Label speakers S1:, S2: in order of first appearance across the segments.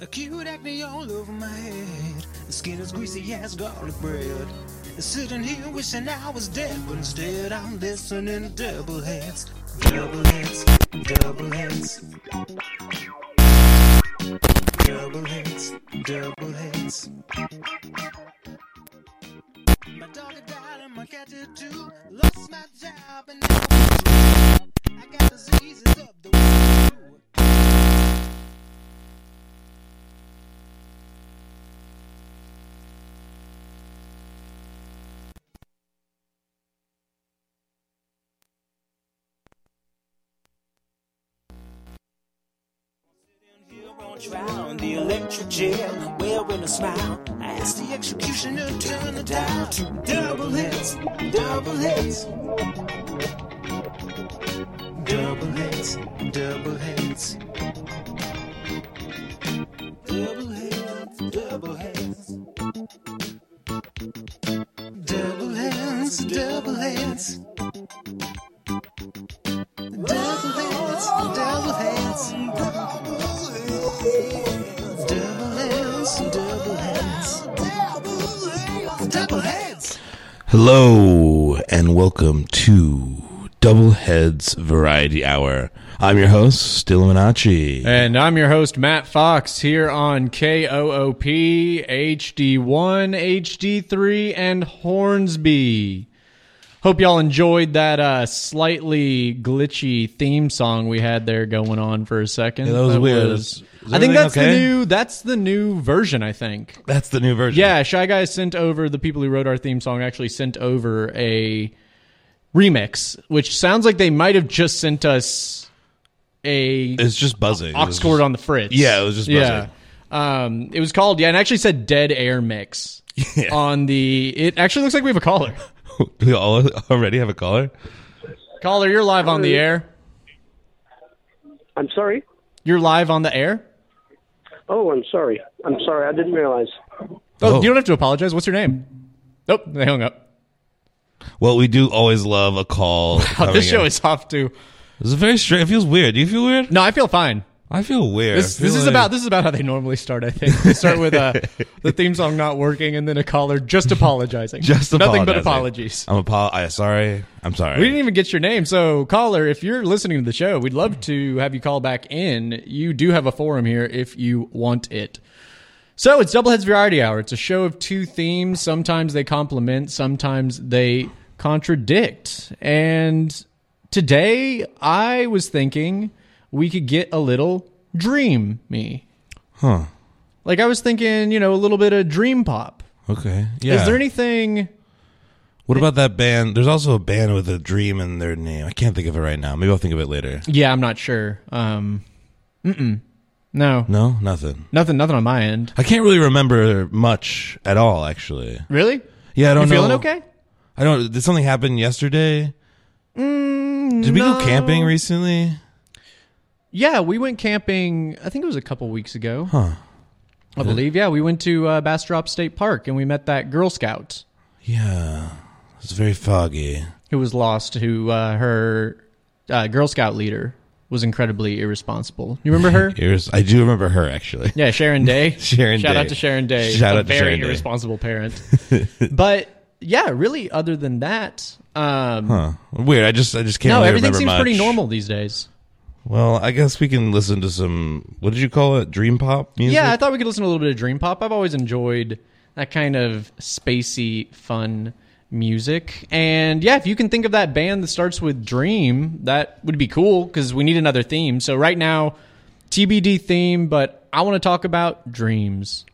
S1: Acute acne all over my head. The skin is greasy as garlic bread. Sitting here wishing I was dead, but instead I'm listening to double heads. Double heads, double heads. Double heads, double heads. My dog died and my cat did too. Lost my job and now I got diseases of the trial on the electric chair, wearing a smile. I asked the executioner to turn the dial to double hits, double hits. Double hits, double hits. Double hits, double hits. Double hits, double hits.
S2: Hello and welcome to Double Heads Variety Hour. I'm your host, Stillaminacci.
S3: And I'm your host, Matt Fox, here on KOOP, HD1, HD3, and Hornsby. Hope y'all enjoyed that uh, slightly glitchy theme song we had there going on for a second.
S2: Yeah, that was weird.
S3: was- I think that's
S2: okay?
S3: the new. That's the new version. I think.
S2: That's the new version.
S3: Yeah, Shy Guys sent over the people who wrote our theme song actually sent over a remix, which sounds like they might have just sent us a
S2: It's just buzzing.
S3: Aux cord
S2: just-
S3: on the fritz.
S2: Yeah, it was just buzzing.
S3: yeah. Um, it was called yeah, and actually said dead air mix
S2: Yeah.
S3: on the. It actually looks like we have a caller.
S2: Do we all already have a caller?
S3: caller, you're live on the air.
S4: I'm sorry.
S3: You're live on the air.
S4: Oh, I'm sorry. I'm sorry. I didn't realize.
S3: Oh,
S2: Oh.
S3: you don't have to apologize. What's your name? Nope, they hung up.
S2: Well, we do always love a call.
S3: Oh,
S2: coming
S3: this show
S2: in.
S3: is off too.
S2: This is very strange. It feels weird. Do you feel weird?
S3: No, I feel fine.
S2: I feel weird.
S3: This,
S2: feel
S3: this is about this is about how they normally start. I think they start with uh, the theme song not working, and then a caller just apologizing.
S2: just
S3: nothing but apologies.
S2: I'm apo- I, sorry. I'm sorry.
S3: We didn't even get your name. So, caller, if you're listening to the show, we'd love to have you call back in. You do have a forum here if you want it. So, it's Double Heads Variety Hour. It's a show of two themes. Sometimes they complement, sometimes they contradict. And today, I was thinking we could get a little dream me.
S2: Huh.
S3: Like, I was thinking, you know, a little bit of dream pop.
S2: Okay. Yeah.
S3: Is there anything.
S2: What about that band? There's also a band with a dream in their name. I can't think of it right now. Maybe I'll think of it later.
S3: Yeah, I'm not sure. Um, mm-mm. No.
S2: No, nothing.
S3: Nothing, nothing on my end.
S2: I can't really remember much at all, actually.
S3: Really?
S2: Yeah, I don't
S3: You
S2: know.
S3: feeling okay?
S2: I don't. Did something happen yesterday? did we go camping recently?
S3: Yeah, we went camping. I think it was a couple weeks ago.
S2: Huh.
S3: I believe. Yeah, we went to uh, Bastrop State Park and we met that Girl Scout
S2: Yeah. It's very foggy.
S3: who was lost. Who uh, her uh, Girl Scout leader was incredibly irresponsible. You remember her?
S2: Here's, I do remember her actually.
S3: Yeah, Sharon Day.
S2: Sharon
S3: Shout
S2: Day.
S3: out to Sharon Day.
S2: Shout
S3: a
S2: out to
S3: very
S2: Sharon Day.
S3: irresponsible parent. but yeah, really, other than that, um,
S2: Huh. Weird. I just I just can't.
S3: no,
S2: really
S3: everything
S2: remember
S3: seems pretty
S2: much.
S3: normal these days.
S2: Well, I guess we can listen to some. What did you call it? Dream pop music.
S3: Yeah, I thought we could listen to a little bit of dream pop. I've always enjoyed that kind of spacey, fun music. And yeah, if you can think of that band that starts with Dream, that would be cool because we need another theme. So right now, TBD theme, but I want to talk about dreams.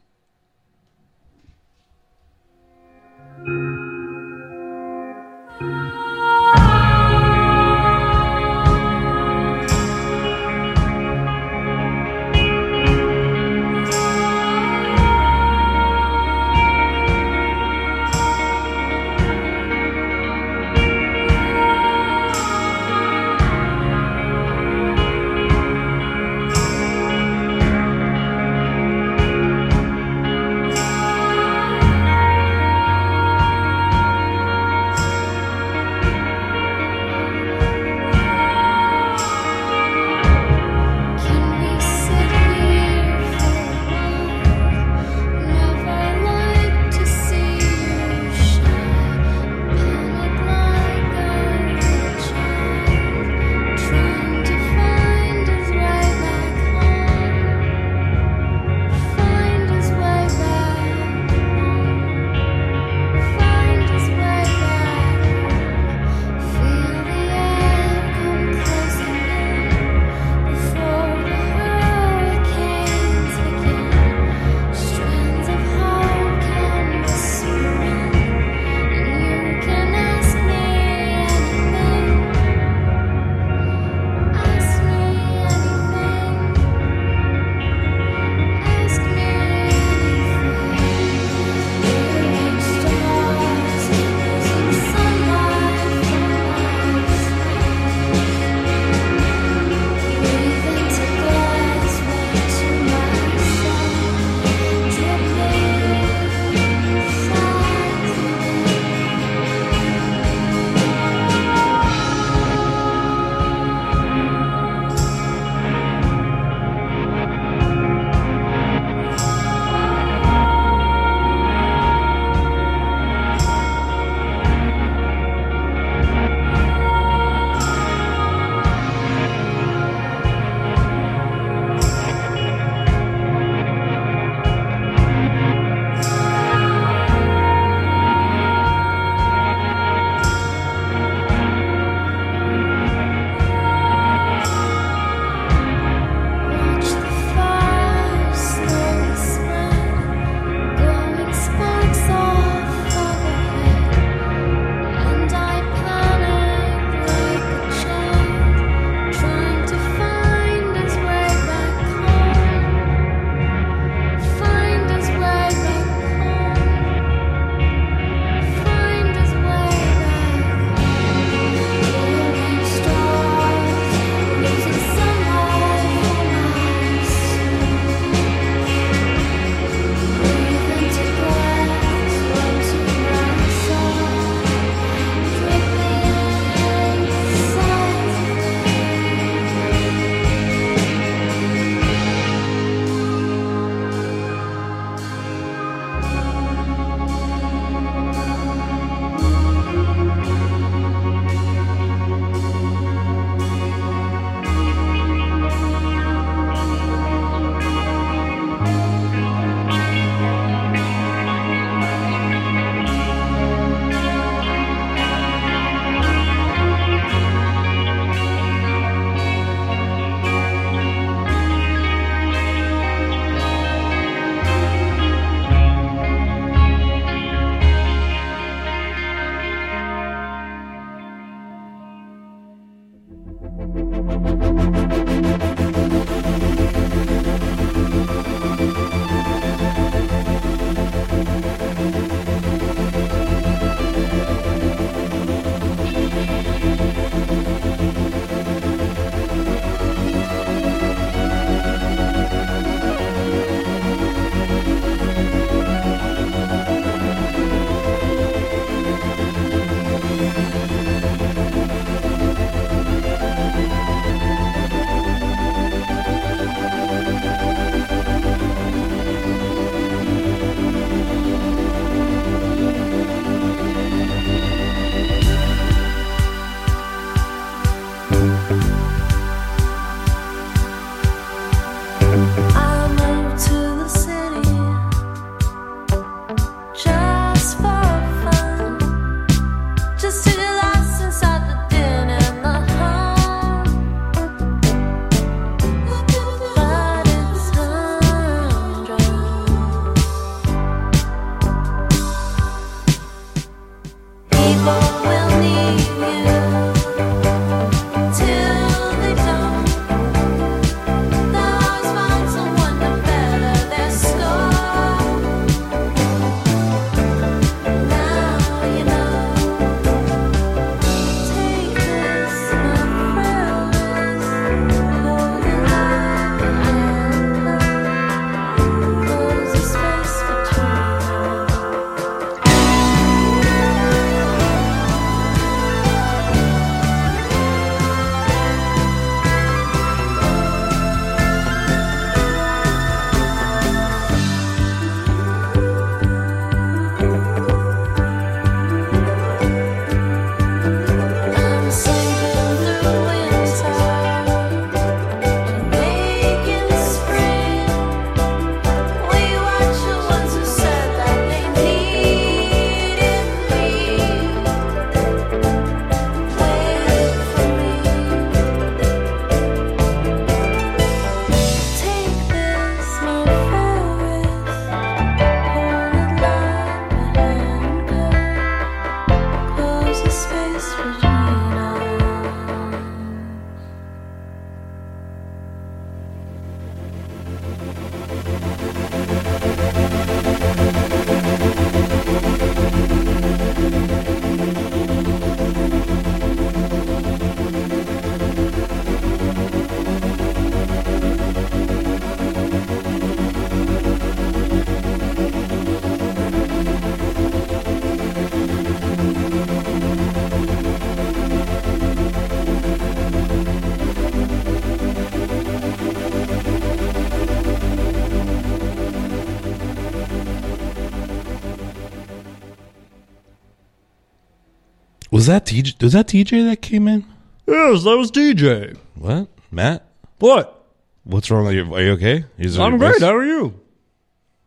S2: Was that TJ? Was that TJ that came in?
S3: Yes, that was TJ.
S2: What, Matt?
S3: What?
S2: What's wrong with your? Are you okay? Is
S3: I'm
S2: your
S3: great.
S2: voice-
S3: How are you?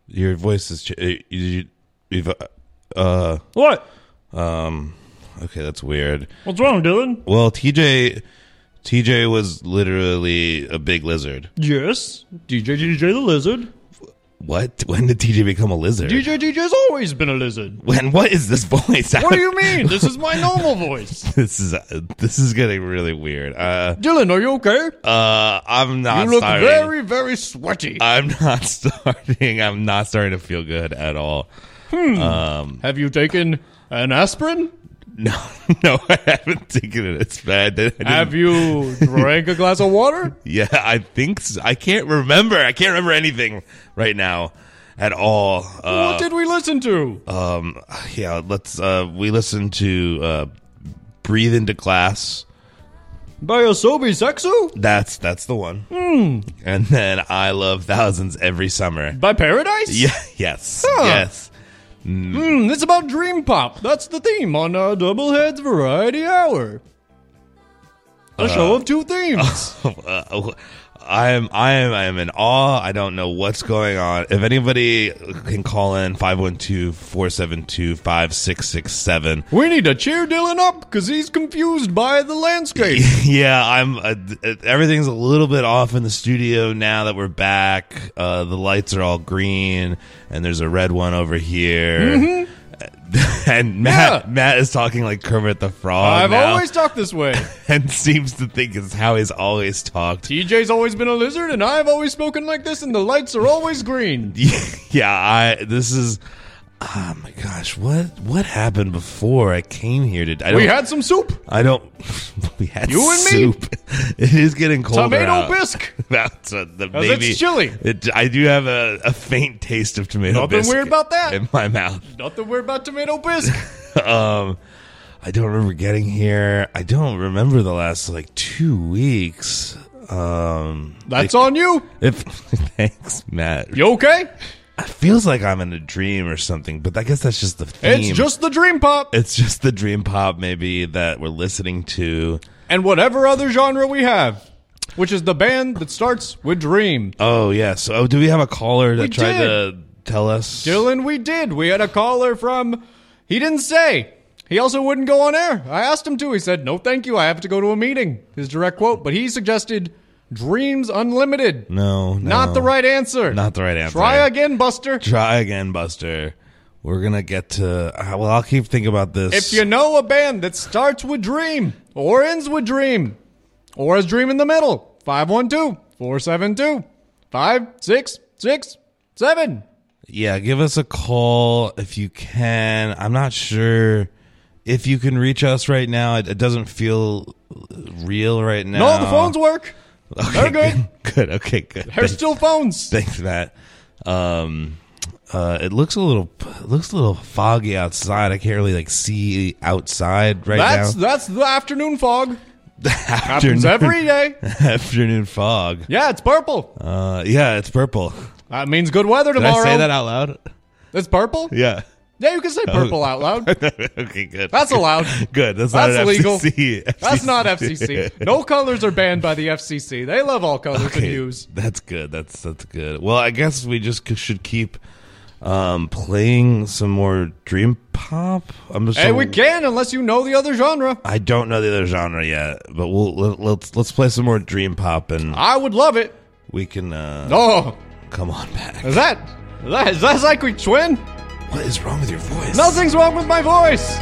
S2: Your voice is. ch- uh, You, you, you've, uh, uh,
S3: What?
S2: um. Okay, that's weird.
S3: What's wrong, Dylan?
S2: Well, TJ, TJ was literally a big lizard.
S3: Yes, DJ DJ the lizard.
S2: What? When did TJ become a lizard?
S3: DJ DJ's always been a lizard.
S2: When? What is this voice?
S3: What do you mean? This is my normal voice.
S2: this is uh, this is getting really weird. Uh,
S3: Dylan, are you okay?
S2: uh, I'm not.
S3: You look
S2: starting.
S3: very, very sweaty.
S2: I'm not starting. I'm not starting to feel good at all. Hmm.
S3: Have you taken an aspirin?
S2: No, no, I haven't taken it. It's bad.
S3: Have you drank a glass of water?
S2: Yeah, I think so. I can't remember. I can't remember anything right now at all. Uh,
S3: what did we listen to?
S2: um, yeah, let's. Uh, we listened to uh, "Breathe into Glass."
S3: By Asobi Seksu?
S2: That's that's the one. And then "I Love Thousands Every Summer."
S3: By Paradise?
S2: Yeah. Yes.
S3: Huh.
S2: Yes.
S3: Hmm, it's about Dream Pop. That's the theme on uh, Double Heads Variety Hour. A show of two themes.
S2: I am I am I am in awe. I don't know what's going on. If anybody can call in 512-472-5667.
S3: we need to cheer Dylan up because he's confused by the landscape.
S2: Yeah, I'm uh, uh, everything's a little bit off in the studio now that we're back. Uh, the lights are all green and there's a red one over here. and Matt
S3: Yeah.
S2: Matt is talking like Kermit the Frog
S3: I've
S2: now,
S3: always talked this way.
S2: and seems to think it's how he's always talked.
S3: TJ's always been a lizard, and I've always spoken like this, and the lights are always green.
S2: yeah, I this is oh my gosh, what what happened before I came here to I don't
S3: We had some soup,
S2: I don't we had
S3: You and me.
S2: soup. It is getting cold.
S3: tomato
S2: out.
S3: bisque.
S2: That's uh, the maybe
S3: it's chilly.
S2: It, I do have a, a faint taste of tomato
S3: Nothing
S2: bisque
S3: weird about that.
S2: in my mouth.
S3: Nothing weird about tomato bisque.
S2: Um, I don't remember getting here. I don't remember the last like two weeks. Um,
S3: That's on you.
S2: if thanks, Matt.
S3: You okay?
S2: It feels like I'm in a dream or something, but I guess that's just the theme.
S3: It's just the Dream Pop.
S2: it's just the dream pop maybe that we're listening to.
S3: and whatever other genre we have, which is the band that starts with Dream.
S2: Oh yes. Oh, do we have a caller that
S3: We
S2: tried to tell us?
S3: Dylan, we did. We had a caller from. He didn't say. He also wouldn't go on air. I asked him to. He said, "No, thank you. I have to go to a meeting." His direct quote. But he suggested Dreams Unlimited.
S2: No, no,
S3: Not the right answer.
S2: Not the right answer.
S3: Try again, Buster.
S2: Try again, Buster. We're gonna get to. Uh, well, I'll keep thinking about this.
S3: If you know a band that starts with Dream or ends with Dream or has Dream in the middle, 512 472 5667.
S2: yeah, give us a call if you can. I'm not sure if you can reach us right now. It, it doesn't feel real right now.
S3: No, the phones work.
S2: Okay,
S3: They're good.
S2: Good. Okay. Good.
S3: They're
S2: Thanks-
S3: still phones.
S2: Thanks, Matt. Um, uh, it looks a little, it looks a little foggy outside. I can't really like see outside right
S3: That's
S2: now.
S3: that's that's the afternoon fog.
S2: Afternoon-
S3: Happens every day.
S2: afternoon fog.
S3: Yeah, it's purple.
S2: Uh, yeah, it's purple.
S3: That means good weather
S2: Did
S3: tomorrow.
S2: I say that out loud?
S3: It's purple?
S2: Yeah.
S3: Yeah, you can say purple out loud.
S2: okay, good.
S3: That's allowed.
S2: Good. That's,
S3: That's
S2: not
S3: illegal.
S2: FCC.
S3: That's not FCC. No colors are banned by the FCC. They love all colors and hues.
S2: That's good. That's that's good. Well, I guess we just should keep um, playing some more dream pop. I'm just.
S3: Hey, we can unless you know the other genre.
S2: I don't know the other genre yet, but we'll let, let's let's play some more dream pop, and
S3: I would love it.
S2: we can uh,
S3: Oh,
S2: come on back.
S3: is that is that, is that Psychic Twin?
S2: What is wrong with your voice?
S3: Nothing's wrong with my voice.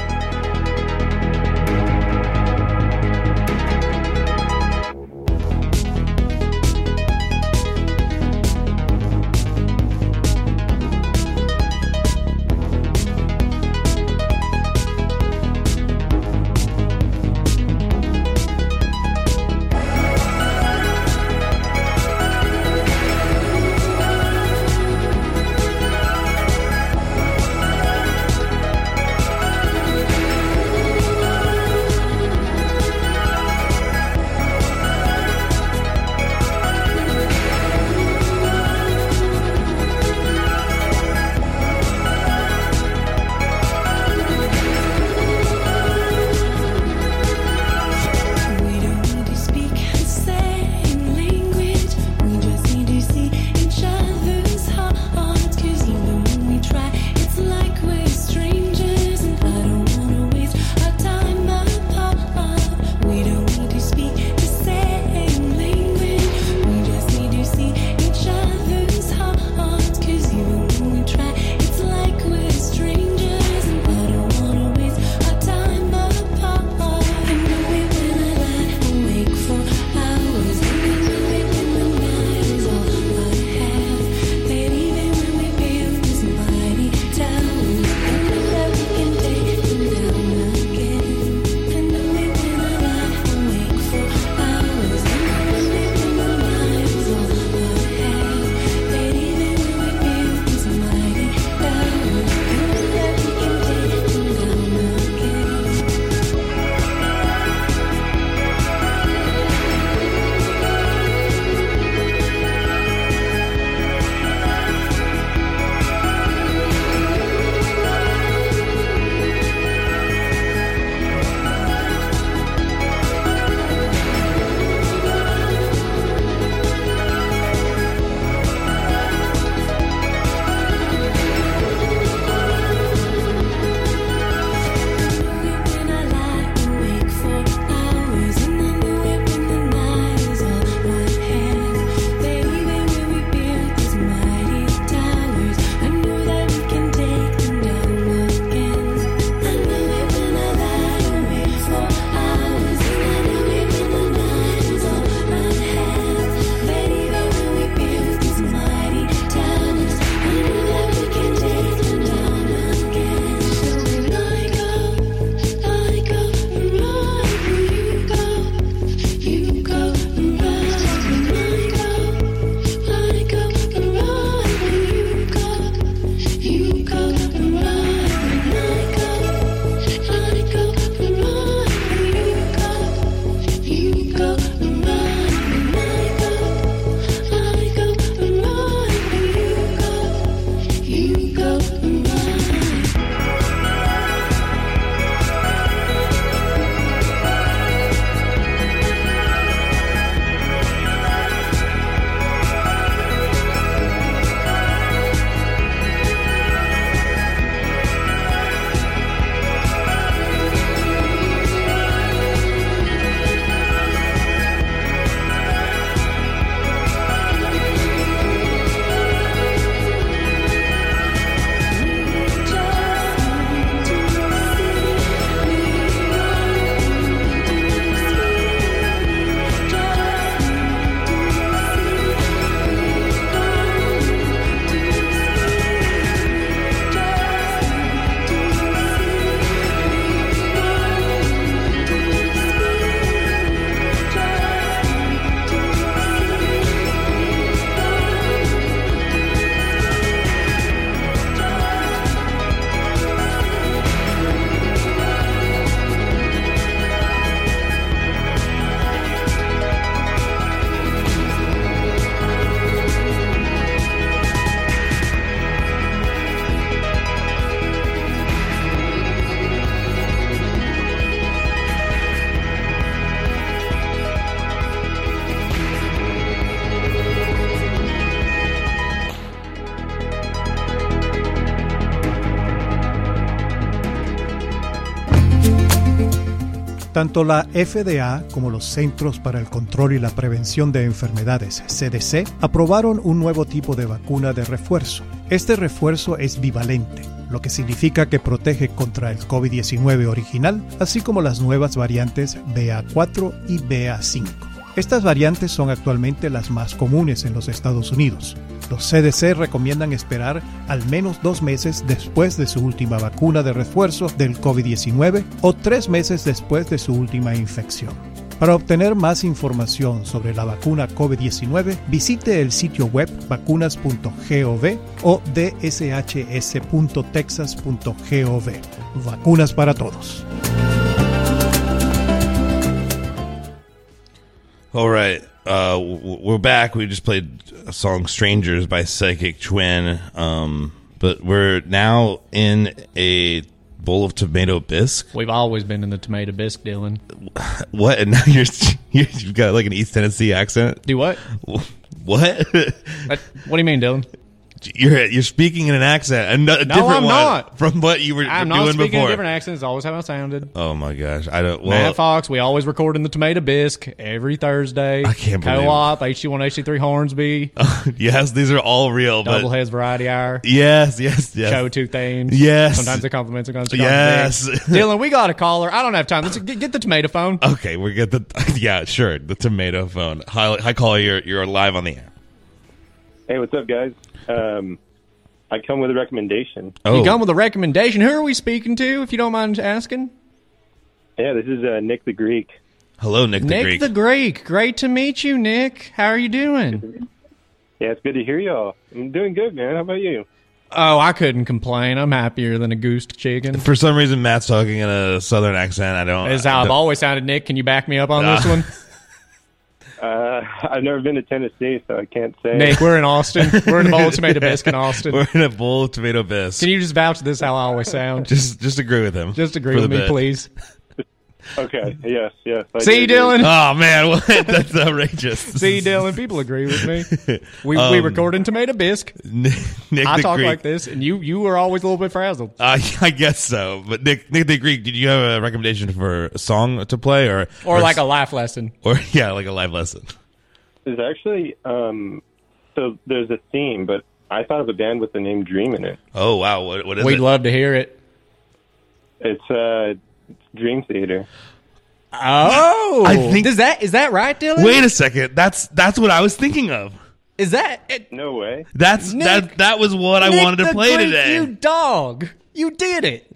S5: Tanto la FDA como los Centros para el Control y la Prevención de Enfermedades, CDC, aprobaron un nuevo tipo de vacuna de refuerzo. Este refuerzo es bivalente, lo que significa que protege contra el COVID-19 original, así como las nuevas variantes BA4 y BA5. Estas variantes son actualmente las más comunes en los Estados Unidos. Los CDC recomiendan esperar al menos dos meses después de su última vacuna de refuerzo del COVID-19 o tres meses después de su última infección. Para obtener más información sobre la vacuna COVID-19, visite el sitio web vacunas.gov o dshs.texas.gov. Vacunas para todos.
S2: All right, uh, we're back. We just played a song "Strangers" by Psychic Twin, um, but we're now in a bowl of tomato bisque.
S3: We've always been in the tomato bisque, Dylan.
S2: What? And now you're, you're you've got like an East Tennessee accent.
S3: Do? What?
S2: What
S3: what do you mean, Dylan?
S2: You're you're speaking in an accent, a, no, different
S3: I'm
S2: one
S3: not.
S2: from what you were
S3: I'm
S2: doing
S3: not speaking
S2: before.
S3: in different accents. Always how I sounded.
S2: Oh my gosh, I don't. Well,
S3: Matt Fox, we always record in the tomato bisque every Thursday.
S2: I can't believe
S3: KOOP, HC1, HC3 Hornsby,
S2: yes, these are all real. But
S3: Double Heads Variety Hour,
S2: yes, yes, yes.
S3: Show Two Themes.
S2: Yes.
S3: Sometimes it compliments, sometimes it
S2: Yes.
S3: Dylan, we got a caller. I don't have time. Let's get, get the tomato phone.
S2: Okay, we get the yeah, sure. The tomato phone. Hi, hi, caller. You're you're live on the air.
S6: Hey, what's up, guys? Um, I come with a recommendation.
S2: Oh,
S3: You come with a recommendation. Who are we speaking to, if you don't mind asking?
S6: Yeah, this is uh, Nick the Greek.
S2: hello, Nick the Greek.
S3: Nick
S2: Greek.
S3: the Greek. Great to meet you, Nick. How are you doing?
S6: Yeah, it's good to hear y'all. I'm doing good, man. How about you?
S3: Oh, I couldn't complain. I'm happier than a goose chicken.
S2: For some reason, Matt's talking in a southern accent. I don't.
S3: This is how
S2: I
S3: I've always sounded, Nick. Can you back me up on this
S2: Ah.
S3: one?
S6: Uh, I've never been to Tennessee, so I can't say.
S3: Nick, we're in Austin. We're in a bowl of tomato bisque in Austin.
S2: We're in a bowl of tomato bisque.
S3: Can you just vouch this how I always sound?
S2: just just agree with him?
S3: Just agree with me,
S2: bit.
S3: please.
S6: Okay. Yes. Yes. I
S3: See,
S6: do agree.
S3: Dylan?
S2: Oh man, what? that's outrageous.
S3: See, Dylan, people agree with me. We, we
S2: Um,
S3: record in tomato bisque.
S2: Nick, Nick
S3: I talk
S2: Greek.
S3: like this, and you you are always a little bit frazzled.
S2: Uh, I guess so. But Nick, Nick the Greek, did you have a recommendation for a song to play, or
S3: Or like a life lesson.
S2: or yeah, like a live lesson?
S6: There's actually um, so there's a theme, but I thought of a band with the name Dream in it.
S2: Oh wow, what, what is
S3: We'd
S2: it?
S3: love to hear it.
S6: It's uh, it's Dream Theater.
S3: Oh,
S2: I think-
S3: is that is that right, Dylan?
S2: Wait a second. That's that's what I was thinking of.
S3: is that it,
S6: No way.
S2: That's
S3: Nick-
S2: that that was what I wanted to play
S3: Greek,
S2: today.
S3: You dog, you did it.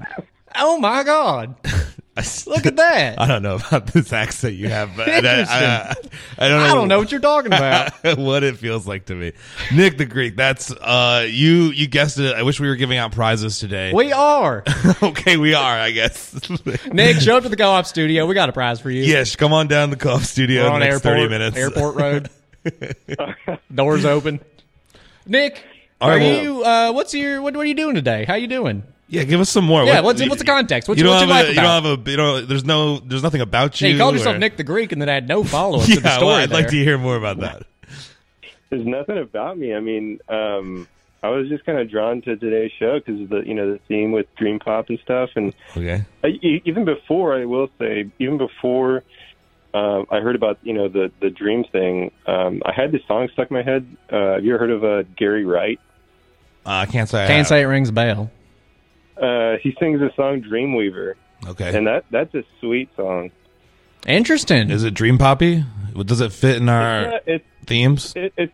S3: Oh my god,
S2: I,
S3: look at that.
S2: I don't know about this accent you have, but I, I, I, don't know.
S3: I don't know what you're talking about.
S2: what it feels like to me. Nick the Greek. That's uh you you guessed it. I wish we were giving out prizes today.
S3: We are.
S2: okay, we are, I guess.
S3: Nick, show up to the KOOP studio. We got a prize for you.
S2: yes, come on down to the KOOP studio
S3: We're
S2: in
S3: on airport,
S2: 30 minutes.
S3: Airport Road. Doors open. Nick,
S2: All
S3: are
S2: right, well-
S3: you? Uh, what's your? What, what are you doing today? How you doing?
S2: Yeah, give us some more.
S3: Yeah,
S2: What-
S3: what's- what's the context? What's-
S2: you don't
S3: what's your
S2: have
S3: life
S2: a, you don't have a you know there's no there's nothing about you.
S3: Yeah, you called yourself
S2: or-
S3: Nick the Greek, and then I had no follow-up
S2: Yeah,
S3: to the story.
S2: well, I'd like to hear more about that.
S6: There's nothing about me. I mean, um, I was just kind of drawn to today's show because the you know the theme with Dream Pop and stuff, and
S2: Okay.
S6: I, e- even before I will say, even before um, I heard about you know the the dream thing, um, I had this song stuck in my head. Uh, have you ever heard of uh, Gary Wright?
S2: Uh, I can't say. I
S3: Can't
S2: have.
S3: say it rings a bell.
S6: Uh, he sings the song Dream Weaver,
S2: Okay.
S6: and that that's a sweet song.
S3: Interesting.
S2: Is it Dream Poppy? Does it fit in our
S6: Yeah, it's
S2: themes?
S6: it, it's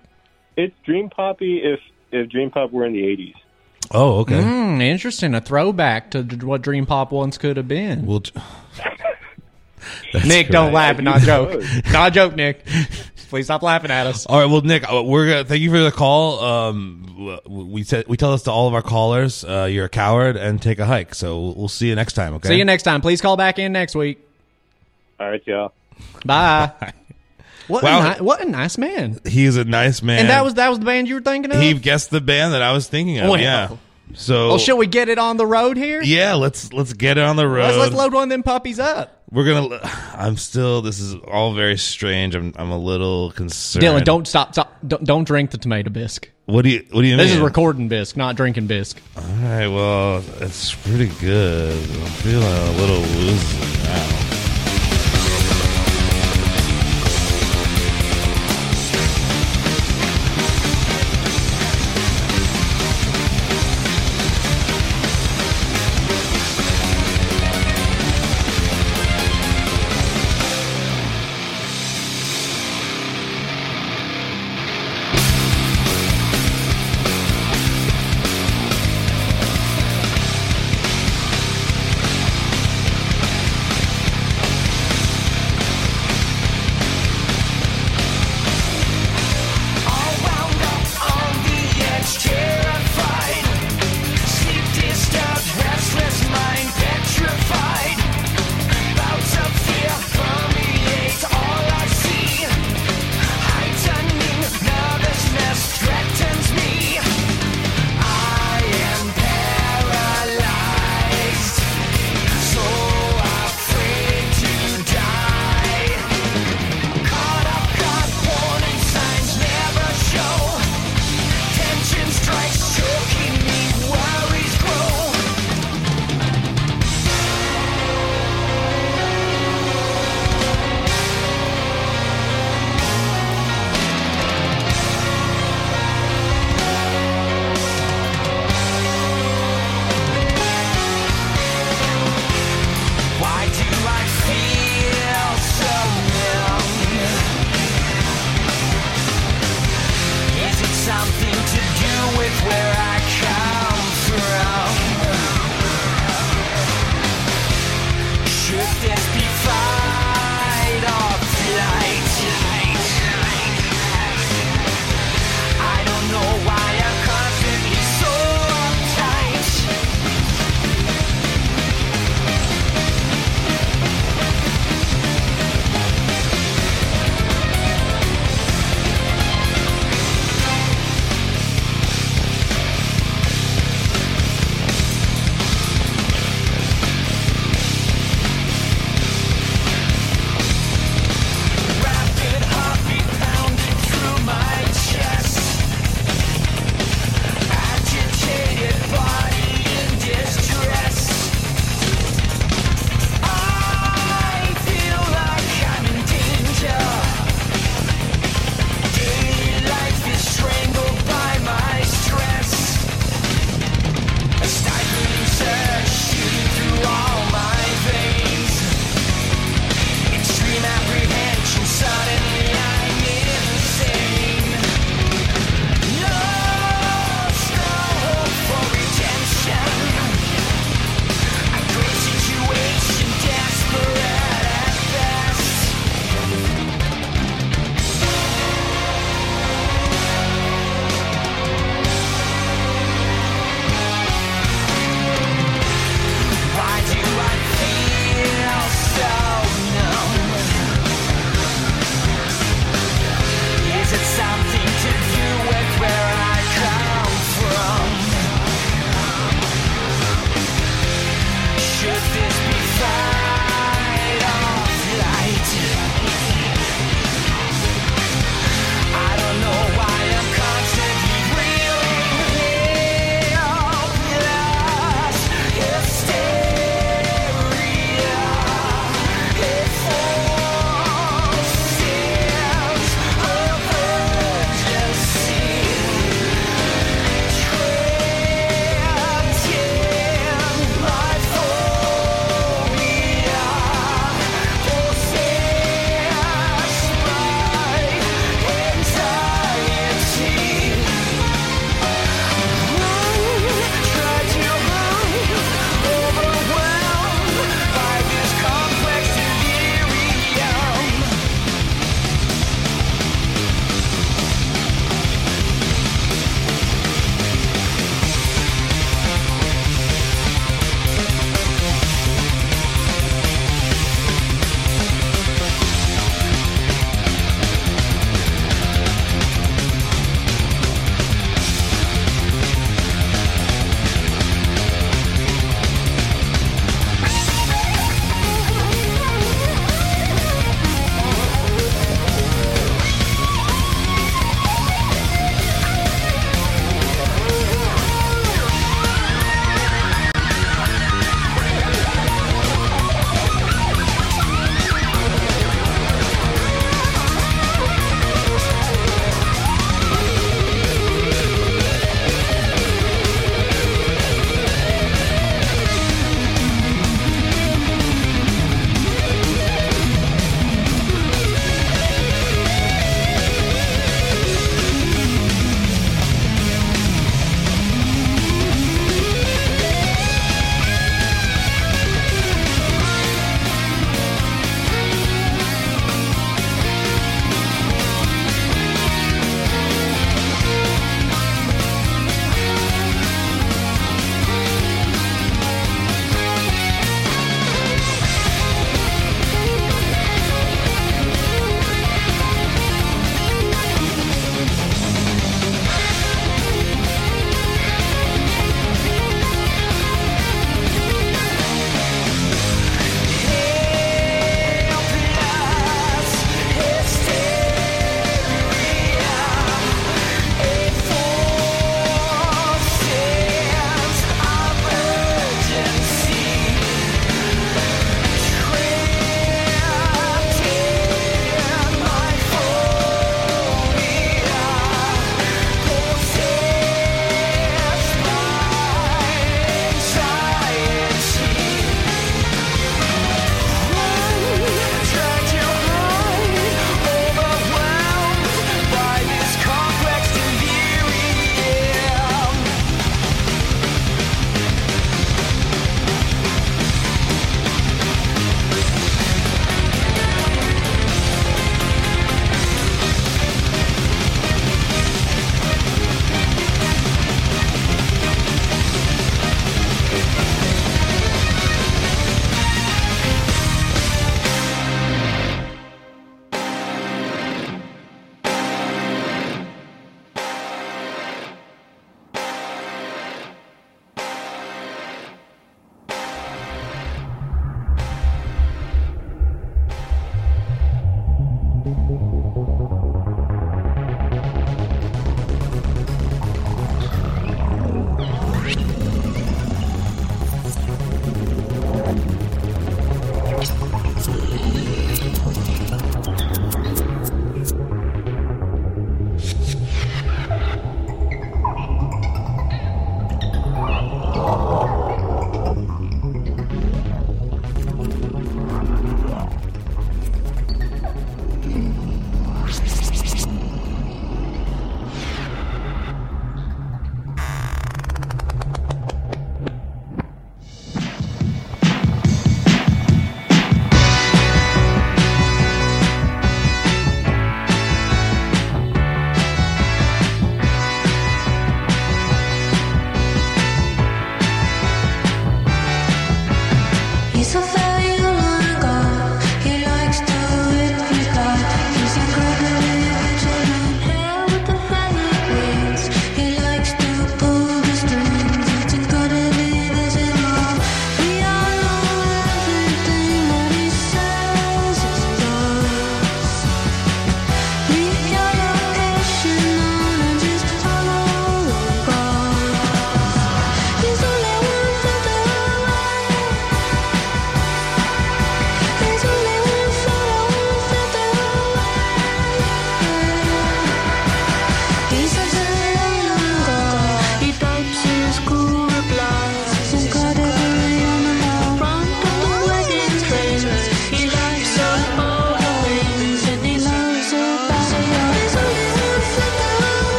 S6: it's Dream Poppy if if Dream Pop were in the '80s.
S2: Oh, okay.
S3: Hmm, interesting. A throwback to what Dream Pop once could have been.
S2: We'll.
S3: Nick,
S2: great.
S3: don't laugh. And not joke. Not a joke, Nick. Please stop laughing at us.
S2: All right, well, Nick, uh, we're gonna thank you for the call. Um, we said we tell this to all of our callers. Uh, you're a coward, and take a hike. So we'll- we'll see you next time. Okay.
S3: See you next time. Please call back in next week.
S6: All right, y'all.
S3: Bye. What
S2: Wow.
S3: a ni- what a nice man.
S2: He's a nice man.
S3: And that was that was the band you were thinking of.
S2: he guessed the band that I was thinking of.
S3: Well.
S2: Yeah. So
S3: well, shall we get it on the road here?
S2: yeah, let's let's get it on the road.
S3: Let's, let's load one of them puppies up.
S2: We're gonna. I'm still. This is all very strange. I'm. I'm a little concerned.
S3: Dylan, don't stop. stop don't, don't drink the tomato bisque.
S2: What do you? What do you mean?
S3: This
S2: mean?
S3: is recording bisque, not drinking bisque.
S2: All right. Well, it's pretty good. I'm feeling a little woozy now.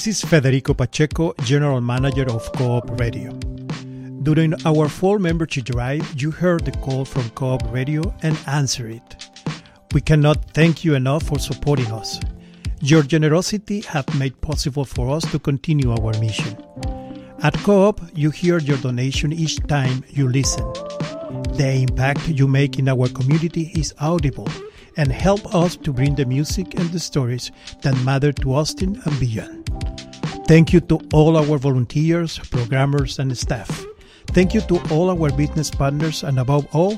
S5: This is Federico Pacheco, General Manager of KOOP Radio. During our fall membership drive, you heard the call from KOOP Radio and answered it. We cannot thank you enough for supporting us. Your generosity has made possible for us to continue our mission. At KOOP, you hear your donation each time you listen. The impact you make in our community is audible and help us to bring the music and the stories that matter to Austin and beyond. Thank you to all our volunteers, programmers, and staff. Thank you to all our business partners, and above all,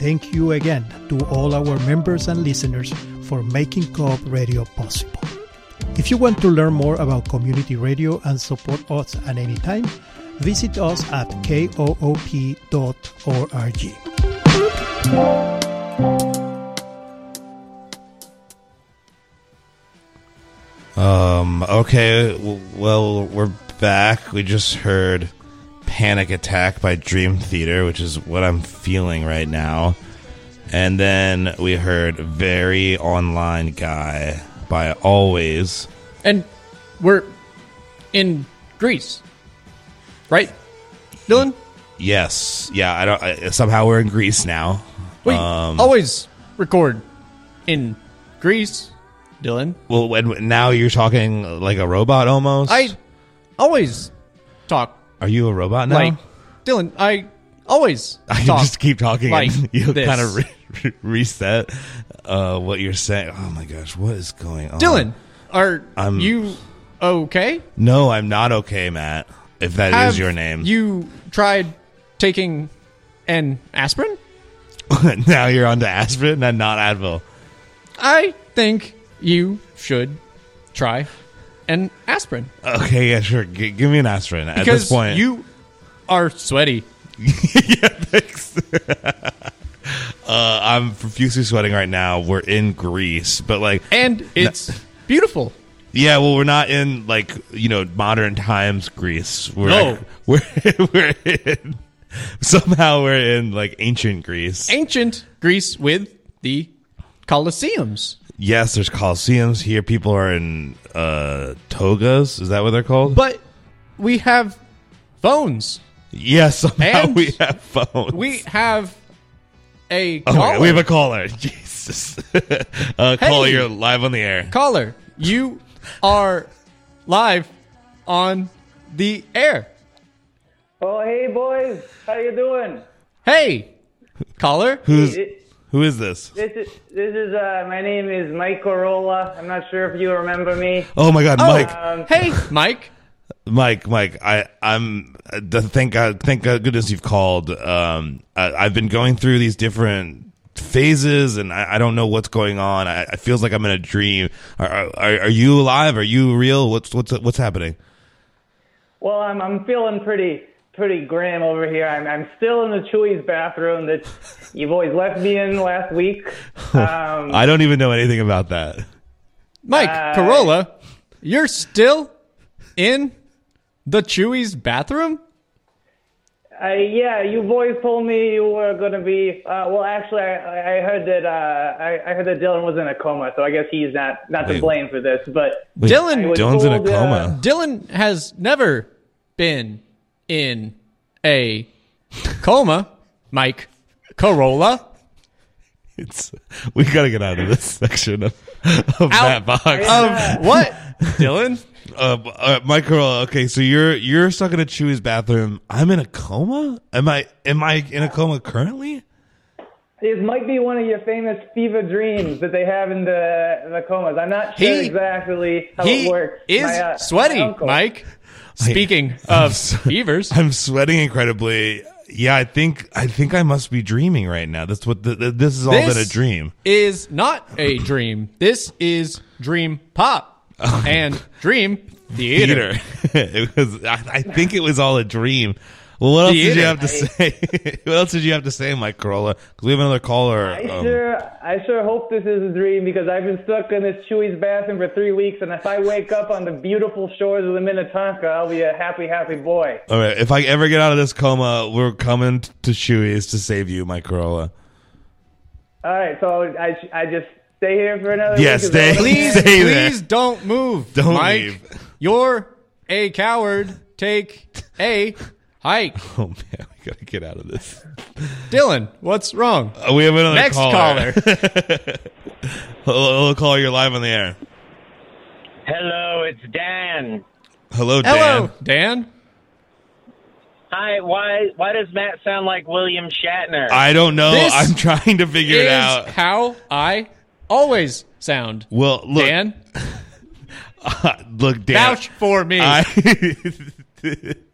S5: thank you again to all our members and listeners for making KOOP Radio possible. If you want to learn more about community radio and support us at any time, visit us at koop.org.
S2: Um. Okay. Well, we're back. We just heard "Panic Attack" by Dream Theater, which is what I'm feeling right now, and then we heard "Very Online Guy" by Alvvays.
S3: And we're in Greece, right, Dylan?
S2: Yes. Yeah. I don't. I, somehow we're in Greece now.
S3: We
S2: Um,
S3: always record in Greece, Dylan.
S2: Well, when, now you're talking like a robot almost.
S3: I always talk
S2: Are you a robot now?
S3: like Dylan. I always
S2: I
S3: talk
S2: just keep talking
S3: like
S2: and you
S3: this.
S2: kind of re- re- reset uh, what you're saying. Oh my gosh, what is going on?
S3: Dylan, are
S2: I'm-
S3: you okay?
S2: No, I'm not okay, Matt. If that is
S3: Have
S2: your name.
S3: You tried taking an aspirin?
S2: now you're on to aspirin and not Advil.
S3: I think you should try an aspirin
S2: Okay, yeah, sure. G- give me an aspirin at
S3: because
S2: this point.
S3: you are sweaty.
S2: yeah, thanks. uh, I'm profusely sweating right now. We're in Greece, but like,
S3: and it's beautiful.
S2: yeah, well, we're not in like you know modern times Greece. We're
S3: No.
S2: we're we're in somehow we're in like ancient Greece.
S3: Ancient Greece with the Colosseums.
S2: Yes, there's colosseums here. People are in uh, togas. Is that what they're called?
S3: But we have phones.
S2: yes, somehow
S3: And
S2: we have phones.
S3: We have a
S2: oh my
S3: caller.
S2: God, we have a caller. Jesus, uh, caller, you're live on the air.
S3: caller. You are live on the air.
S7: Oh, hey boys, how you doing?
S3: Hey, caller.
S2: Who's
S7: It-
S2: Who is this?
S7: This is this is uh my name is Mike Corolla. I'm not sure if you remember me.
S2: Oh my God, Mike.
S7: Um,
S3: Hey, Mike.
S2: Mike, Mike, I, I'm. Uh, thank God, thank God, goodness you've called. Um, I, I've been going through these different phases, and I, I don't know what's going on. I, I feels like I'm in a dream. Are, are, are you alive? Are you real? What's what's what's happening?
S7: well, I'm I'm feeling pretty pretty grim over here. I'm I'm still in the Chuy's bathroom that you've always left me in last week. Um,
S2: I don't even know anything about that.
S3: Mike
S7: Uh,
S3: Corolla, you're still in the Chuy's bathroom?
S7: Uh, yeah, you boys told me you were going to be. Uh, well, actually, I, I heard that uh, I, I heard that Dylan was in a coma, so I guess he's not not to blame for this. But
S2: Wait,
S3: Dylan-
S7: I was
S2: Dylan's in a
S7: told, uh,
S2: coma.
S3: Dylan has never been in a coma. Mike Corolla.
S2: It's we got to get out of this section of, of that box.
S3: Of what? Dylan?
S2: Uh, uh, Mike Corolla, okay, so you're you're stuck in a Chuy's bathroom. I'm in a coma. Am I am I in a coma currently?
S7: This might be one of your famous fever dreams that they have in the the comas. I'm not sure
S3: He-
S7: exactly how
S3: He
S7: it works.
S3: is
S7: My, uh,
S3: sweaty,
S7: uncle-
S3: Mike. Speaking of fevers,
S2: I'm sweating incredibly. Yeah, I think I think I must be dreaming right now. That's what the, the, this has all
S3: This-
S2: been a dream.
S3: is not a dream. This is Dream Pop and Dream Theater.
S2: Theater. it was. I, I think it was all a dream. Well, what else did you have to say? what else did you have to say, Mike Corolla? Because we have another caller.
S7: I
S2: um,
S7: sure, I sure hope this is a dream because I've been stuck in this Chuy's bathroom for three weeks, and if I wake up on the beautiful shores of the Minnetonka, I'll be a happy, happy boy.
S2: all right, if I ever get out of this coma, we're coming to Chuy's to save you, Mike Corolla.
S7: All right, so I, I just stay here for another
S2: Yeah,
S7: week. Is
S2: stay.
S7: that what I'm
S3: Please.
S2: Stay there.
S3: please don't move.
S2: Don't
S3: Mike,
S2: leave.
S3: You're a coward. Take a hike.
S2: Oh man, we gotta get out of this.
S3: Dylan, what's wrong?
S2: Uh, we have another
S3: Next
S2: caller.
S3: caller.
S2: hello, hello, caller. You're live on the air.
S8: Hello, it's Dan.
S2: Hello, Dan.
S3: Hello, Dan.
S8: Hi. Why? Why does Matt sound like William Shatner?
S2: I don't know.
S3: This
S2: I'm trying to figure it out.
S3: how I always sound.
S2: Well, look,
S3: Dan,
S2: look, Dan.
S3: vouch for me.
S2: I,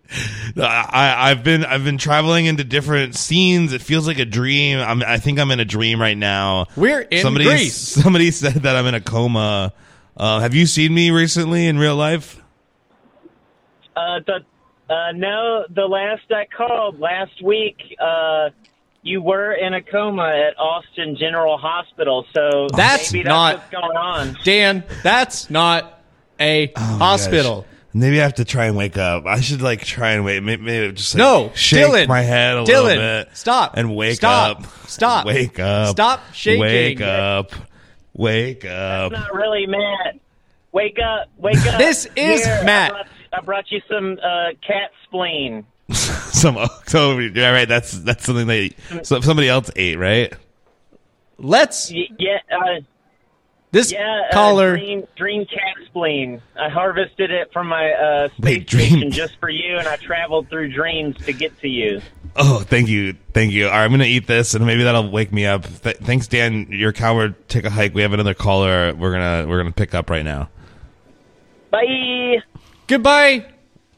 S2: I I've been I've been traveling into different scenes. It feels like a dream. I'm I think I'm in a dream right now.
S3: We're in
S2: somebody,
S3: Greece.
S2: Somebody said that I'm in a coma. Uh, have you seen me recently in real life?
S8: uh, the uh, no, the last I called last week, uh, you were in a coma at Austin General Hospital. So
S3: That's
S8: maybe
S3: not-
S8: what's going on.
S3: Dan, that's not a
S2: Oh
S3: hospital.
S2: Gosh. Maybe I have to try and wake up. I should like try and wait. Maybe, maybe just like,
S3: No,
S2: shake
S3: Dylan.
S2: my head a
S3: Dylan,
S2: little bit.
S3: stop.
S2: and wake
S3: Stop.
S2: up.
S3: Stop.
S2: Wake up.
S3: Stop shaking.
S2: Wake up. Wake up.
S8: Not really, Matt. Wake up! Wake up!
S3: This is
S8: Here,
S3: Matt.
S8: I brought, I brought you some uh, cat spleen.
S2: Some so yeah, right. That's that's something they so, somebody else ate, right?
S3: Let's
S8: Y- yeah, uh,
S3: this
S8: yeah.
S3: caller.
S8: Uh, dream, dream cat spleen. I harvested it from my uh, space
S2: Wait, dream-
S8: station just for you, and I traveled through dreams to get to you.
S2: Oh, thank you, thank you. All right, I'm gonna eat this, and maybe that'll wake me up. Th- thanks, Dan. You're a coward. Take a hike. We have another caller. We're gonna we're gonna pick up right now.
S8: Bye.
S3: Goodbye.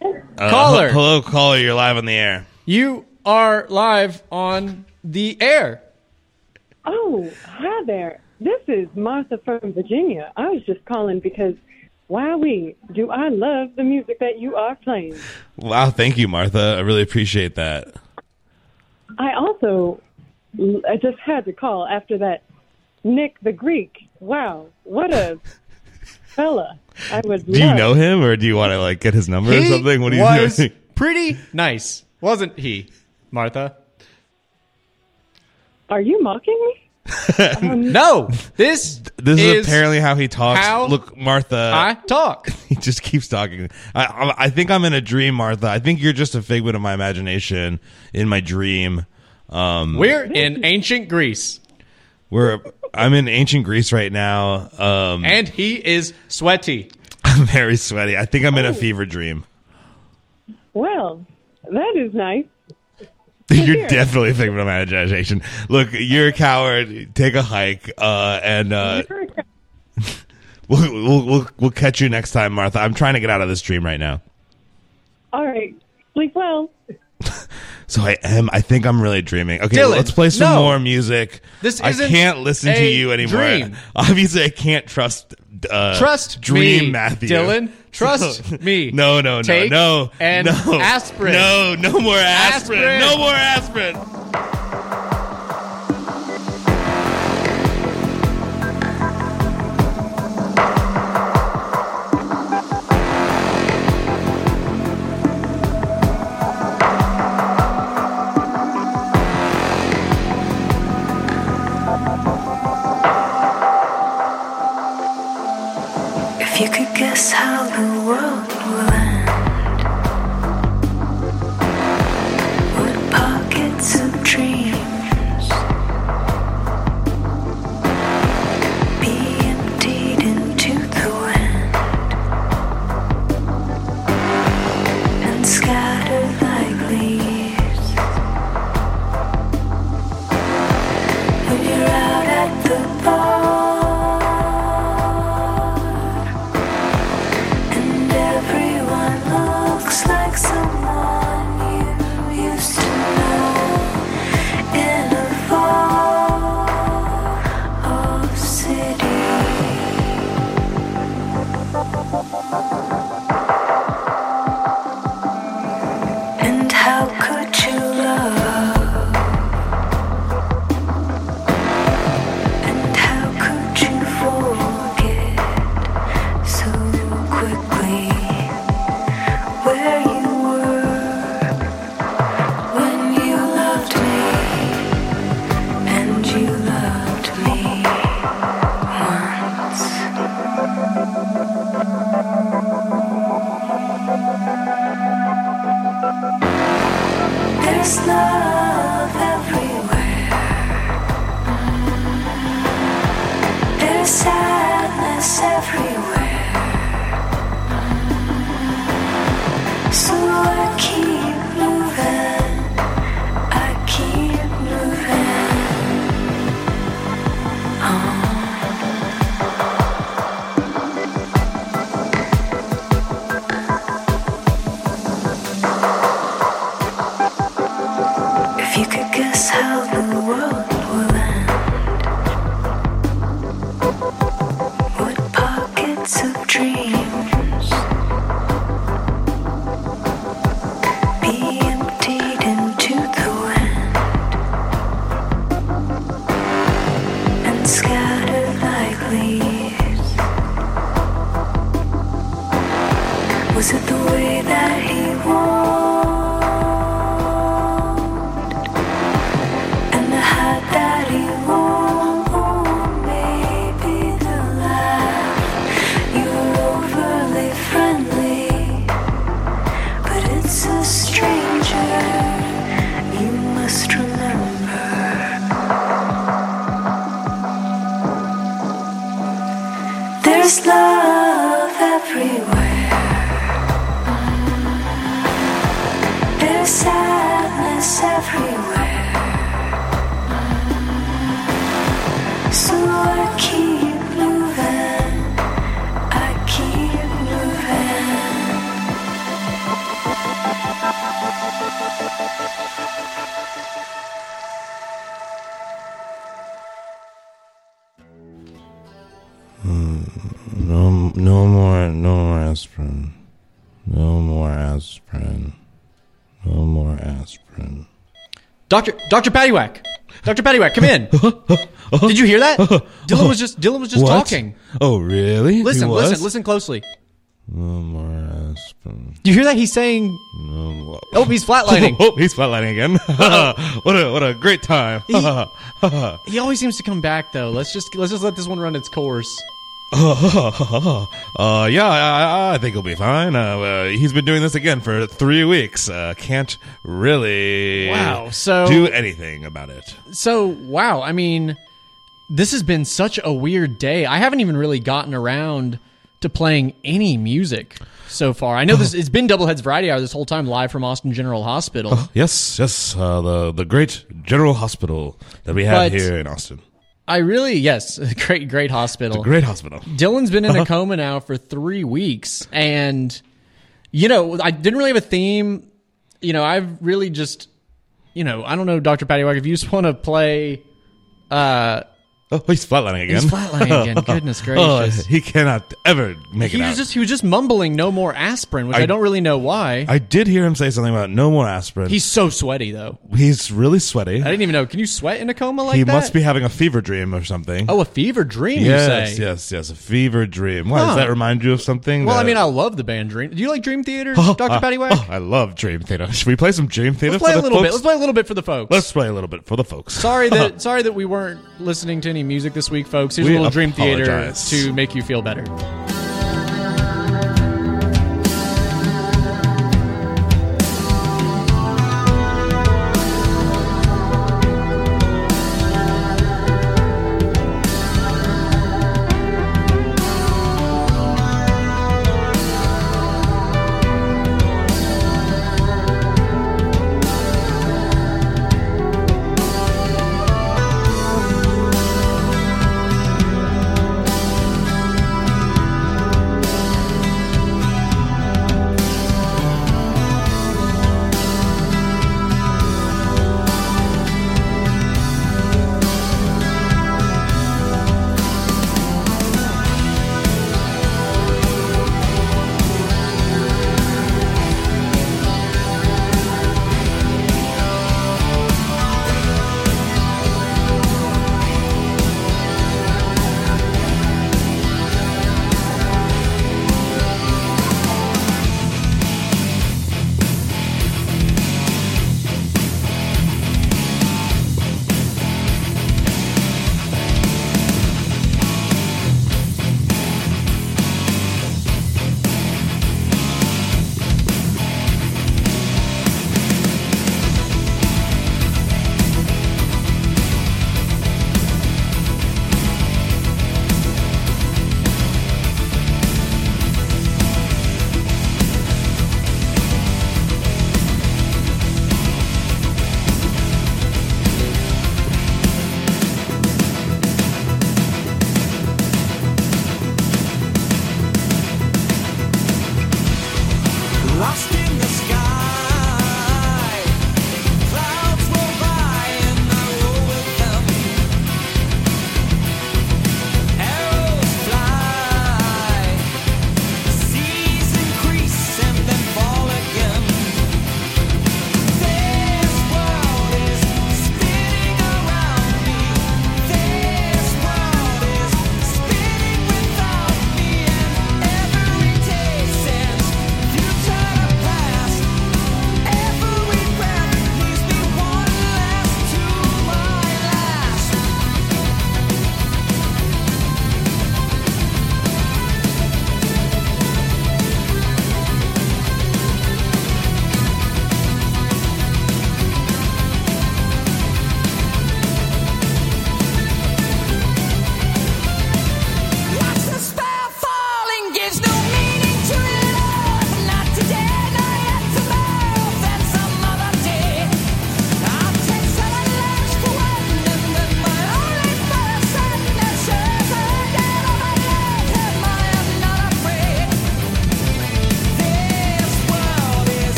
S2: Uh,
S3: Caller.
S2: he- hello, caller. You're live on the air.
S3: You are live on the air.
S9: Oh, hi there. This is Martha from Virginia. I was just calling because, wowee, do I love the music that you are playing.
S2: Wow, thank you, Martha. I really appreciate that.
S9: I also, I just had to call after that Nick the Greek. Wow, what a fella. I would
S2: Do you
S9: love-
S2: know him, or do you want to like get his number or
S3: He
S2: something? What are you
S3: was
S2: doing?
S3: pretty nice, wasn't he, Martha?
S9: Are you mocking me?
S3: No, this
S2: This is,
S3: is
S2: apparently how he talks.
S3: how
S2: Look, Martha.
S3: I talk.
S2: he just keeps talking. I, I, I think I'm in a dream, Martha. I think you're just a figment of my imagination in my dream. Um,
S3: We're in ancient Greece,
S2: we're I'm in ancient Greece right now. Um,
S3: and he is sweaty.
S2: I'm very sweaty. I think I'm in a fever dream.
S9: Well, that is nice.
S2: You're definitely a figment of my imagination. Look, you're a coward. Take a hike, uh, and uh, we'll, we'll we'll we'll catch you next time, Martha. I'm trying to get out of this dream right now.
S9: All right. Sleep well.
S2: So I am. I think I'm really dreaming. Okay,
S3: Dylan,
S2: let's play some
S3: no.
S2: more music.
S3: This
S2: I
S3: isn't
S2: can't listen to you anymore.
S3: dream.
S2: Obviously, I can't trust. Uh,
S3: Trust
S2: dream
S3: me,
S2: Matthew.
S3: Dylan. Trust me.
S2: No, no, no,
S3: Take
S2: no,
S3: an
S2: no.
S3: aspirin.
S2: No, no more aspirin.
S3: Aspirin.
S2: No more aspirin.
S10: How pockets
S3: Doctor Doctor Paddy Whack. Doctor Paddy Whack, come in. Did you hear that? Dylan was just Dylan was just
S2: What?
S3: talking.
S2: Oh, really? He
S3: Listen,
S2: was?
S3: listen, listen closely.
S2: No more.
S3: Do you hear that? He's saying,
S2: No.
S3: "Oh, he's flatlining."
S2: Oh, he's flatlining again. what a what a great time.
S3: he always seems to come back though. Let's just let's just let this one run its course.
S2: uh, yeah, I, I- think he'll be fine. Uh, uh, he's been doing this again for three weeks. Uh, can't really
S3: Wow, so-
S2: do anything about it.
S3: So, wow, I mean, this has been such a weird day. I haven't even really gotten around to playing any music so far. I know this it's been Double Heads Variety Hour this whole time live from Austin General Hospital.
S2: Yes, yes, uh, the the great General Hospital that we have
S3: But-
S2: here in Austin.
S3: I really yes, great great hospital.
S2: Great hospital.
S3: Dylan's been in a coma now for three weeks, and you know I didn't really have a theme. You know, I've really just, you know, I don't know, Doctor Paddy Whack, if you just want to play. Uh,
S2: Oh, he's flatlining again.
S3: He's flatlining again. Goodness
S2: Oh,
S3: gracious.
S2: he cannot ever make
S3: he
S2: it
S3: was
S2: out.
S3: just he was just mumbling no more aspirin, which I,
S2: I-
S3: don't really know why.
S2: I did hear him say something about no more aspirin.
S3: He's so sweaty though.
S2: he's really sweaty.
S3: I didn't even know. Can you sweat in a coma like that?
S2: he
S3: that?
S2: must be having a fever dream or something.
S3: Oh, a fever dream.
S2: yes,
S3: you say?
S2: yes, yes, a fever dream. Why
S3: Huh.
S2: does that remind you of something?
S3: Well, I
S2: that-
S3: mean, I love the band Dream. Do you like Dream Theater, Doctor
S2: Uh,
S3: Paddy Whack?
S2: oh, I love Dream Theater. Should we play some Dream Theater?
S3: Let's play
S2: for
S3: a
S2: the
S3: little bit.
S2: folks?
S3: Let's play a little bit for the folks.
S2: Let's play a little bit for the folks.
S3: sorry that sorry that we weren't listening to any music this week, folks. Here's
S2: We
S3: a little Dream Theater
S2: apologize.
S3: to make you feel better.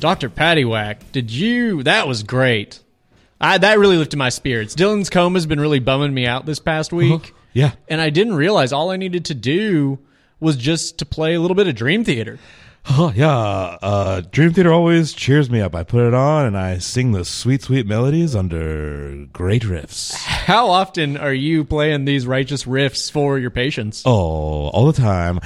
S3: Dr. Paddy Whack, did you? That was great. I, that really lifted my spirits. Dylan's coma's been really bumming me out this past week.
S2: Yeah.
S3: And I didn't realize all I needed to do was just to play a little bit of Dream Theater.
S2: Oh, yeah. Uh, Dream Theater always cheers me up. I put it on and I sing the sweet, sweet melodies under great riffs.
S3: How often are you playing these righteous riffs for your patients?
S2: Oh, all the time.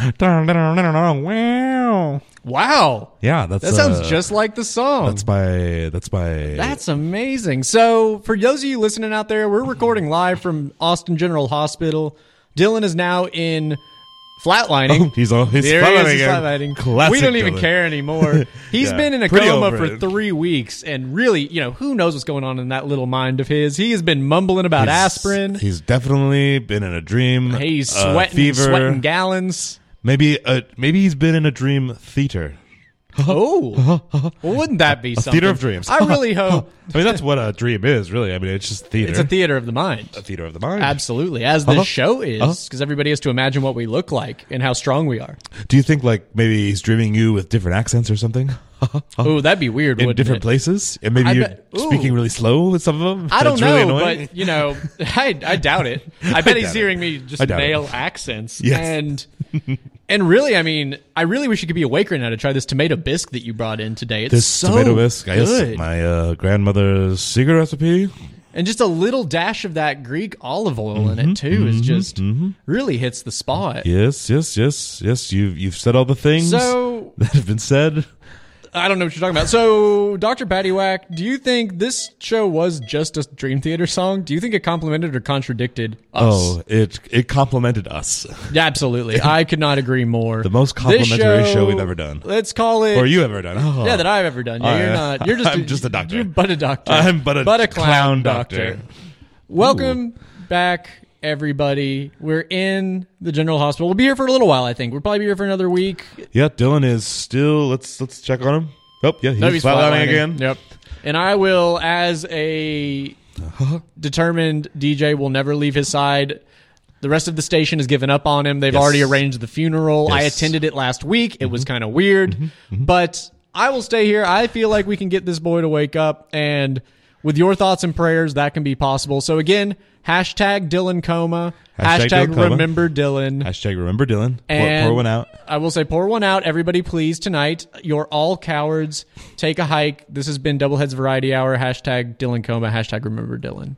S2: Wow.
S3: Wow.
S2: Yeah, that's
S3: That sounds
S2: uh,
S3: just like the song.
S2: That's my that's my
S3: That's amazing. So, for those of you listening out there, we're recording live from Austin General Hospital. Dylan is now in flatlining.
S2: Oh, he's all he's
S3: There he is,
S2: flatlining
S3: flatlining.
S2: Classic
S3: we don't even
S2: Dylan.
S3: care anymore. He's
S2: Yeah,
S3: been in a coma for
S2: it.
S3: three weeks, and really, you know, who knows what's going on in that little mind of his? He has been mumbling about
S2: He's-
S3: aspirin.
S2: He's definitely been in a dream.
S3: He's
S2: uh,
S3: sweating,
S2: fever.
S3: sweating gallons.
S2: Maybe uh, maybe he's been in a dream theater.
S3: Oh, well, wouldn't that be
S2: A
S3: something?
S2: theater of dreams.
S3: I really hope
S2: I mean, that's what a dream is, really. I mean, it's just theater.
S3: it's a theater of the mind.
S2: A theater of the mind.
S3: Absolutely, as this
S2: Uh-huh.
S3: show is,
S2: Uh-huh.
S3: because everybody has to imagine what we look like and how strong we are.
S2: Do you think like maybe he's dreaming you with different accents or something?
S3: Oh, that'd be weird.
S2: in different
S3: it?
S2: places, and maybe
S3: I
S2: you're
S3: bet-
S2: speaking really slow with some of them.
S3: I don't
S2: really
S3: know, but you know, I, I doubt it. I bet he's
S2: doubt it.
S3: hearing me just
S2: I it.
S3: accents,
S2: Yes.
S3: and and really, I mean, I really wish you could be awake right now to try this tomato bisque that you brought in today. It's
S2: this
S3: so
S2: tomato bisque, I guess,
S3: good,
S2: my uh, grandmother's secret recipe.
S3: and just a little dash of that Greek olive oil in it mm-hmm, too mm-hmm, is just mm-hmm. really hits the spot.
S2: Yes, yes, yes, yes. You've you've said all the things
S3: So
S2: that have been said.
S3: I don't know what you're talking about. So, Dr. Paddy Whack, do you think this show was just a Dream Theater song? Do you think it complimented or contradicted us?
S2: Oh, it it complimented us.
S3: Yeah, absolutely. I could not agree more.
S2: The most complimentary show we've ever done.
S3: Let's call it.
S2: Or you ever done? Oh.
S3: Yeah, that I've ever done. Yeah, you're not. You're just.
S2: I'm just a doctor.
S3: You're but a doctor.
S2: I'm but a
S3: clown,
S2: clown
S3: doctor.
S2: doctor.
S3: Welcome back, everybody. We're in the general hospital. We'll be here for a little while. I think we'll probably be here for another week.
S2: Yeah, Dylan is still. Let's let's check on him. Oh, yeah, he's,
S3: No, he's
S2: flatlining again.
S3: Yep. And I will, as a determined DJ, will never leave his side. The rest of the station has given up on him. They've
S2: Yes.
S3: already arranged the funeral. I attended it last week. It was mm-hmm. kind of weird, mm-hmm. Mm-hmm. but I will stay here. I feel like we can get this boy to wake up, and with your thoughts and prayers, that can be possible. So again, hashtag Dylan coma,
S2: Hashtag
S3: hashtag,
S2: Dylan coma.
S3: remember Dylan.
S2: Hashtag remember Dylan. Pour,
S3: And
S2: pour one out.
S3: I will say, pour one out, everybody, please tonight. You're all cowards. Take a hike. This has been Double Heads Variety Hour. Hashtag Dylan Coma. Hashtag Remember Dylan.